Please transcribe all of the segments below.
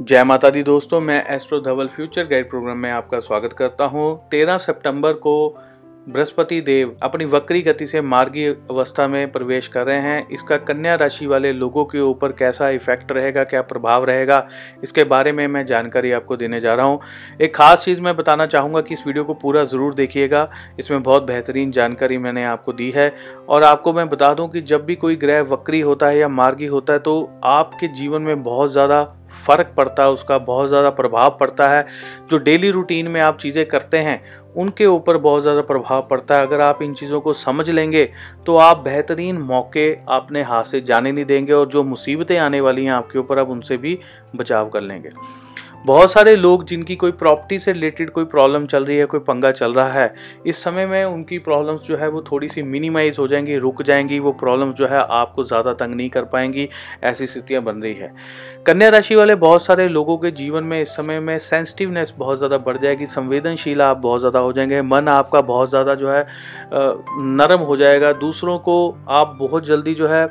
जय माता दी दोस्तों, मैं astro Dhaval future guide program में आपका स्वागत करता हूँ। 13 सितंबर को बृहस्पति देव अपनी वक्री गति से मार्गी अवस्था में प्रवेश कर रहे हैं। इसका कन्या राशि वाले लोगों के ऊपर कैसा इफ़ेक्ट रहेगा, क्या प्रभाव रहेगा, इसके बारे में मैं जानकारी आपको देने जा रहा हूँ। एक खास चीज़ मैं बताना चाहूँगा कि इस वीडियो को पूरा ज़रूर देखिएगा। इसमें बहुत बेहतरीन जानकारी मैंने आपको दी है। और आपको मैं बता दूँ कि जब भी कोई ग्रह वक्री होता है या मार्गी होता है तो आपके जीवन में बहुत ज़्यादा फ़र्क पड़ता है, उसका बहुत ज़्यादा प्रभाव पड़ता है। जो डेली रूटीन में आप चीज़ें करते हैं, उनके ऊपर बहुत ज़्यादा प्रभाव पड़ता है। अगर आप इन चीज़ों को समझ लेंगे तो आप बेहतरीन मौके अपने हाथ से जाने नहीं देंगे और जो मुसीबतें आने वाली हैं आपके ऊपर, आप उनसे भी बचाव कर लेंगे। बहुत सारे लोग जिनकी कोई प्रॉपर्टी से रिलेटेड कोई प्रॉब्लम चल रही है, कोई पंगा चल रहा है, इस समय में उनकी प्रॉब्लम्स जो है वो थोड़ी सी मिनिमाइज हो जाएँगी, रुक जाएँगी, वो प्रॉब्लम्स जो है आपको ज़्यादा तंग नहीं कर पाएँगी, ऐसी स्थितियाँ बन रही है। कन्या राशि वाले बहुत सारे लोगों के जीवन में इस समय में सेंसिटिवनेस बहुत ज़्यादा बढ़ जाएगी, संवेदनशील आप बहुत ज़्यादा हो जाएँगे, मन आपका बहुत ज़्यादा जो है नरम हो जाएगा, दूसरों को आप बहुत जल्दी जो है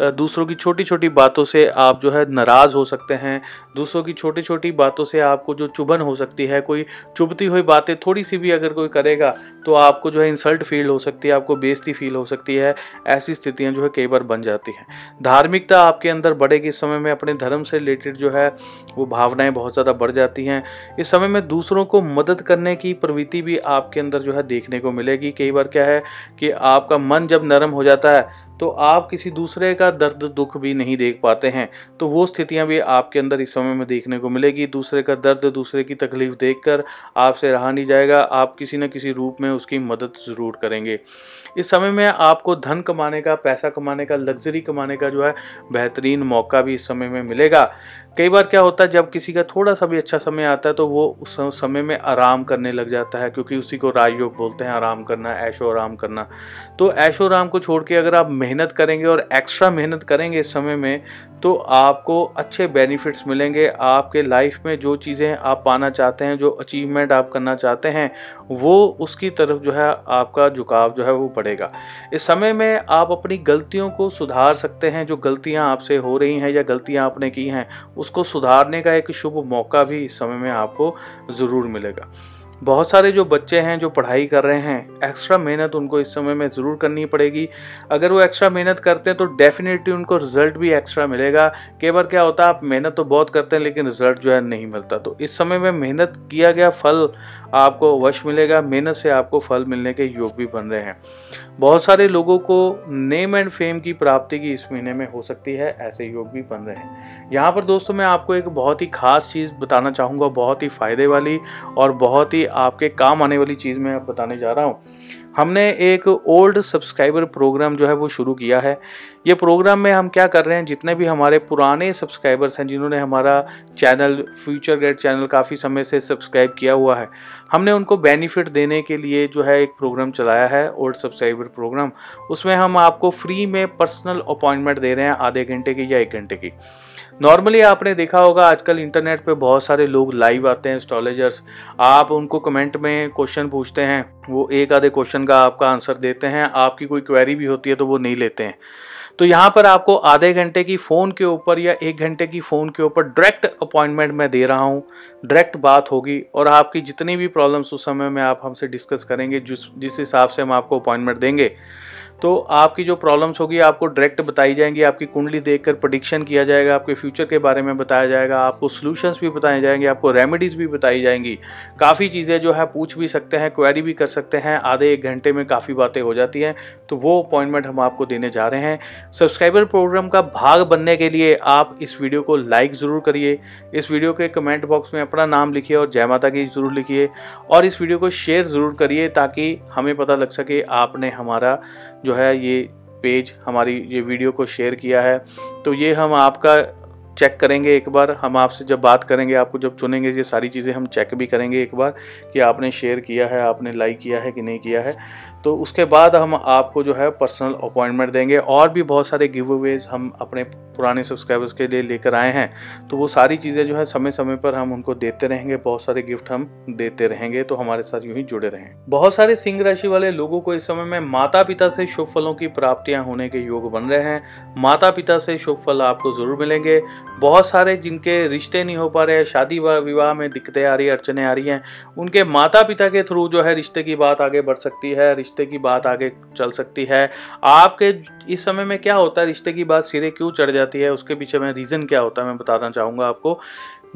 दूसरों की छोटी छोटी बातों से आप जो है नाराज़ हो सकते हैं। दूसरों की छोटी छोटी बातों से आपको जो चुभन हो सकती है, कोई चुभती हुई बातें थोड़ी सी भी अगर कोई करेगा तो आपको जो है इंसल्ट फील हो सकती है, आपको बेइज्जती फील हो सकती है। ऐसी स्थितियाँ जो है कई बार बन जाती हैं। धार्मिकता आपके अंदर बढ़ेगी इस समय में, अपने धर्म से रिलेटेड जो है वो भावनाएँ बहुत ज़्यादा बढ़ जाती हैं। इस समय में दूसरों को मदद करने की प्रवृत्ति भी आपके अंदर जो है देखने को मिलेगी। कई बार क्या है कि आपका मन जब नरम हो जाता है तो आप किसी दूसरे का दर्द दुख भी नहीं देख पाते हैं। तो वो स्थितियाँ भी आपके अंदर इस समय में देखने को मिलेगी। दूसरे का दर्द, दूसरे की तकलीफ़ देखकर आपसे रहा नहीं जाएगा। आप किसी न किसी रूप में उसकी मदद ज़रूर करेंगे। इस समय में आपको धन कमाने का, पैसा कमाने का, लग्जरी कमाने का जो है, बेहतरीन मौका भी इस समय में मिलेगा। कई बार क्या होता है, जब किसी का थोड़ा सा भी अच्छा समय आता है तो वो उस समय में आराम करने लग जाता है, क्योंकि उसी को राजयोग बोलते हैं, आराम करना, ऐशो आराम करना। तो ऐशो आराम को छोड़ के अगर आप मेहनत करेंगे और एक्स्ट्रा मेहनत करेंगे इस समय में तो आपको अच्छे बेनिफिट्स मिलेंगे। आपके लाइफ में जो चीज़ें आप पाना चाहते हैं, जो अचीवमेंट आप करना चाहते हैं, वो उसकी तरफ़ जो है आपका झुकाव जो है वो बढ़ेगा। इस समय में आप अपनी गलतियों को सुधार सकते हैं, जो गलतियाँ आपसे हो रही हैं या गलतियाँ आपने की हैं, उसको सुधारने का एक शुभ मौका भी इस समय में आपको ज़रूर मिलेगा। बहुत सारे जो बच्चे हैं जो पढ़ाई कर रहे हैं एक्स्ट्रा मेहनत उनको इस समय में ज़रूर करनी पड़ेगी। अगर वो एक्स्ट्रा मेहनत करते हैं तो डेफिनेटली उनको रिज़ल्ट भी एक्स्ट्रा मिलेगा। कई बार क्या होता है, आप मेहनत तो बहुत करते हैं, लेकिन रिज़ल्ट जो है नहीं मिलता। तो इस समय में मेहनत किया गया फल आपको वश मिलेगा, मेहनत से आपको फल मिलने के योग भी बन रहे हैं। बहुत सारे लोगों को नेम एंड फेम की प्राप्ति की इस महीने में हो सकती है, ऐसे योग भी बन रहे हैं। यहाँ पर दोस्तों मैं आपको एक बहुत ही खास चीज़ बताना चाहूँगा, बहुत ही फ़ायदे वाली और बहुत ही आपके काम आने वाली चीज़ मैं बताने जा रहा हूँ। हमने एक ओल्ड सब्सक्राइबर प्रोग्राम जो है वो शुरू किया है। ये प्रोग्राम में हम क्या कर रहे हैं, जितने भी हमारे पुराने सब्सक्राइबर्स हैं, जिन्होंने हमारा चैनल, फ्यूचर गेट चैनल काफ़ी समय से सब्सक्राइब किया हुआ है, हमने उनको बेनिफिट देने के लिए जो है एक प्रोग्राम चलाया है, ओल्ड सब्सक्राइबर प्रोग्राम। उसमें हम आपको फ्री में पर्सनल अपॉइंटमेंट दे रहे हैं आधे घंटे की या एक घंटे की। नॉर्मली आपने देखा होगा, आजकल इंटरनेट पे बहुत सारे लोग लाइव आते हैं एस्ट्रोलॉजर्स आप उनको कमेंट में क्वेश्चन पूछते हैं वो एक आधे क्वेश्चन का आपका आंसर देते हैं, आपकी कोई क्वेरी भी होती है तो वो नहीं लेते हैं। तो यहाँ पर आपको आधे घंटे की फ़ोन के ऊपर या एक घंटे की फ़ोन के ऊपर डायरेक्ट अपॉइंटमेंट मैं दे रहा हूँ डायरेक्ट बात होगी और आपकी जितनी भी प्रॉब्लम्स उस समय में आप हमसे डिस्कस करेंगे, जिस जिस हिसाब से हम आपको अपॉइंटमेंट देंगे। तो आपकी जो प्रॉब्लम्स होगी, आपको डायरेक्ट बताई जाएँगी, आपकी कुंडली देखकर प्रडिक्शन किया जाएगा, आपके फ्यूचर के बारे में बताया जाएगा, आपको सोल्यूशंस भी बताए जाएँगे, आपको रेमेडीज़ भी बताई जाएँगी। काफ़ी चीज़ें जो है पूछ भी सकते हैं क्वेरी भी कर सकते हैं, आधे एक घंटे में काफ़ी बातें हो जाती हैं। तो वो अपॉइंटमेंट हम आपको देने जा रहे हैं। सब्सक्राइबर प्रोग्राम का भाग बनने के लिए आप इस वीडियो को लाइक ज़रूर करिए। इस वीडियो के कमेंट बॉक्स में अपना नाम लिखिए और जय माता की ज़रूर लिखिए। और इस वीडियो को शेयर ज़रूर करिए ताकि हमें पता लग सके आपने हमारा जो है ये पेज, हमारी ये वीडियो को शेयर किया है। तो ये हम आपका चेक करेंगे एक बार। हम आपसे जब बात करेंगे, आपको जब चुनेंगे, ये सारी चीज़ें हम चेक भी करेंगे एक बार कि आपने शेयर किया है, आपने लाइक किया है कि नहीं किया है। तो उसके बाद हम आपको जो है पर्सनल अपॉइंटमेंट देंगे। और भी बहुत सारे गिव अवेज हम अपने पुराने सब्सक्राइबर्स के लिए लेकर आए हैं। तो वो सारी चीज़ें जो है समय समय पर हम उनको देते रहेंगे। बहुत सारे गिफ्ट हम देते रहेंगे। तो हमारे साथ यूँ ही जुड़े रहें। बहुत सारे सिंह राशि वाले लोगों को इस समय में माता पिता से शुभ फलों की प्राप्तियाँ होने के योग बन रहे हैं। माता पिता से शुभ फल आपको ज़रूर मिलेंगे। बहुत सारे जिनके रिश्ते नहीं हो पा रहे हैं, शादी विवाह में दिक्कतें आ रही है, अड़चने आ रही हैं, उनके माता पिता के थ्रू जो है रिश्ते की बात आगे बढ़ सकती है रिश्ते की बात आगे चल सकती है। आपके इस समय में क्या होता है? रिश्ते की बात सिरे क्यों चढ़ जाती है? उसके पीछे में रीज़न क्या होता है? मैं बताना चाहूँगा आपको।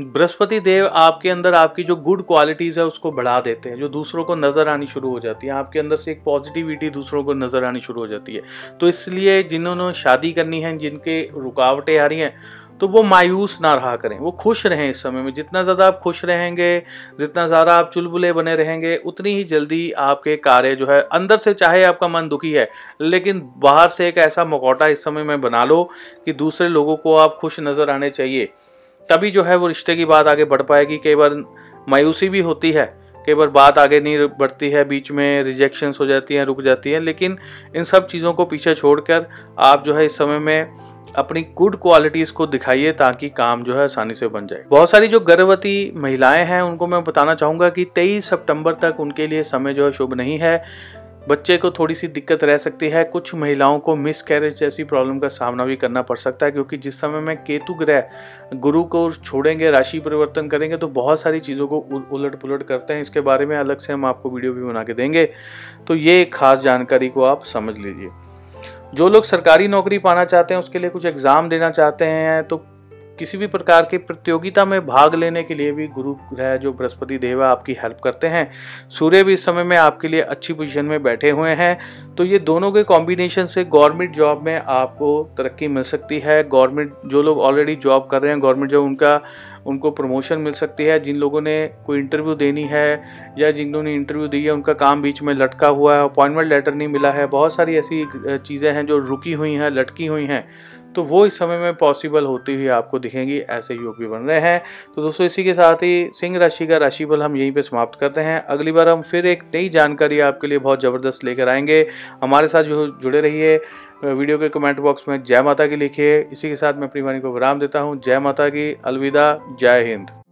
बृहस्पति देव आपके अंदर आपकी जो गुड क्वालिटीज़ है, उसको बढ़ा देते हैं। जो दूसरों को नज़र आनी शुरू हो जाती है। आपके अंदर से एक पॉजिटिविटी दूसरों को नज़र आनी शुरू हो जाती है। तो इसलिए जिन्होंने शादी करनी है, जिनके रुकावटें आ रही हैं तो वो मायूस ना रहा करें। वो खुश रहें इस समय में। जितना ज़्यादा आप खुश रहेंगे, जितना ज़्यादा आप चुलबुले बने रहेंगे, उतनी ही जल्दी आपके कार्य जो है, अंदर से चाहे आपका मन दुखी है, लेकिन बाहर से एक ऐसा मकौटा इस समय में बना लो कि दूसरे लोगों को आप खुश नज़र आने चाहिए। तभी जो है वो रिश्ते की बात आगे बढ़ पाएगी। कई बार मायूसी भी होती है। कई बार बात आगे नहीं बढ़ती है। बीच में रिजेक्शंस हो जाती हैं, रुक जाती हैं, लेकिन इन सब चीज़ों को पीछे छोड़कर आप जो है इस समय में अपनी गुड क्वालिटीज को दिखाइए ताकि काम जो है आसानी से बन जाए। बहुत सारी जो गर्भवती महिलाएँ हैं, उनको मैं बताना चाहूँगा कि 23 सितंबर तक उनके लिए समय जो है शुभ नहीं है। बच्चे को थोड़ी सी दिक्कत रह सकती है। कुछ महिलाओं को मिस कैरेज जैसी प्रॉब्लम का सामना भी करना पड़ सकता है, क्योंकि जिस समय में केतु ग्रह गुरु को छोड़ेंगे, राशि परिवर्तन करेंगे तो बहुत सारी चीज़ों को उलट पुलट करते हैं। इसके बारे में अलग से हम आपको वीडियो भी बना के देंगे। तो ये खास जानकारी को आप समझ लीजिए। जो लोग सरकारी नौकरी पाना चाहते हैं, उसके लिए कुछ एग्ज़ाम देना चाहते हैं तो किसी भी प्रकार की प्रतियोगिता में भाग लेने के लिए भी गुरु ग्रह जो बृहस्पति देव है, आपकी हेल्प करते हैं। सूर्य भी इस समय में आपके लिए अच्छी पोजीशन में बैठे हुए हैं। तो ये दोनों के कॉम्बिनेशन से गवर्नमेंट जॉब में आपको तरक्की मिल सकती है। गवर्नमेंट जो लोग ऑलरेडी जॉब कर रहे हैं गवर्नमेंट जॉब उनका उनको प्रमोशन मिल सकती है। जिन लोगों ने कोई इंटरव्यू देनी है या जिन लोगों ने इंटरव्यू दी है, उनका काम बीच में लटका हुआ है। अपॉइंटमेंट लेटर नहीं मिला है। बहुत सारी ऐसी चीज़ें हैं जो रुकी हुई हैं, लटकी हुई हैं। तो वो इस समय में पॉसिबल होती हुई आपको दिखेंगी, ऐसे योग भी बन रहे हैं। तो दोस्तों, इसी के साथ ही सिंह राशि का राशिफल हम यहीं पे समाप्त करते हैं। अगली बार हम फिर एक नई जानकारी आपके लिए बहुत ज़बरदस्त लेकर आएँगे। हमारे साथ जो जुड़े रहिए, वीडियो के कमेंट बॉक्स में जय माता की लिखिए। इसी के साथ मैं अपनी वाणी को विराम देता हूँ। जय माता की। अलविदा। जय हिंद।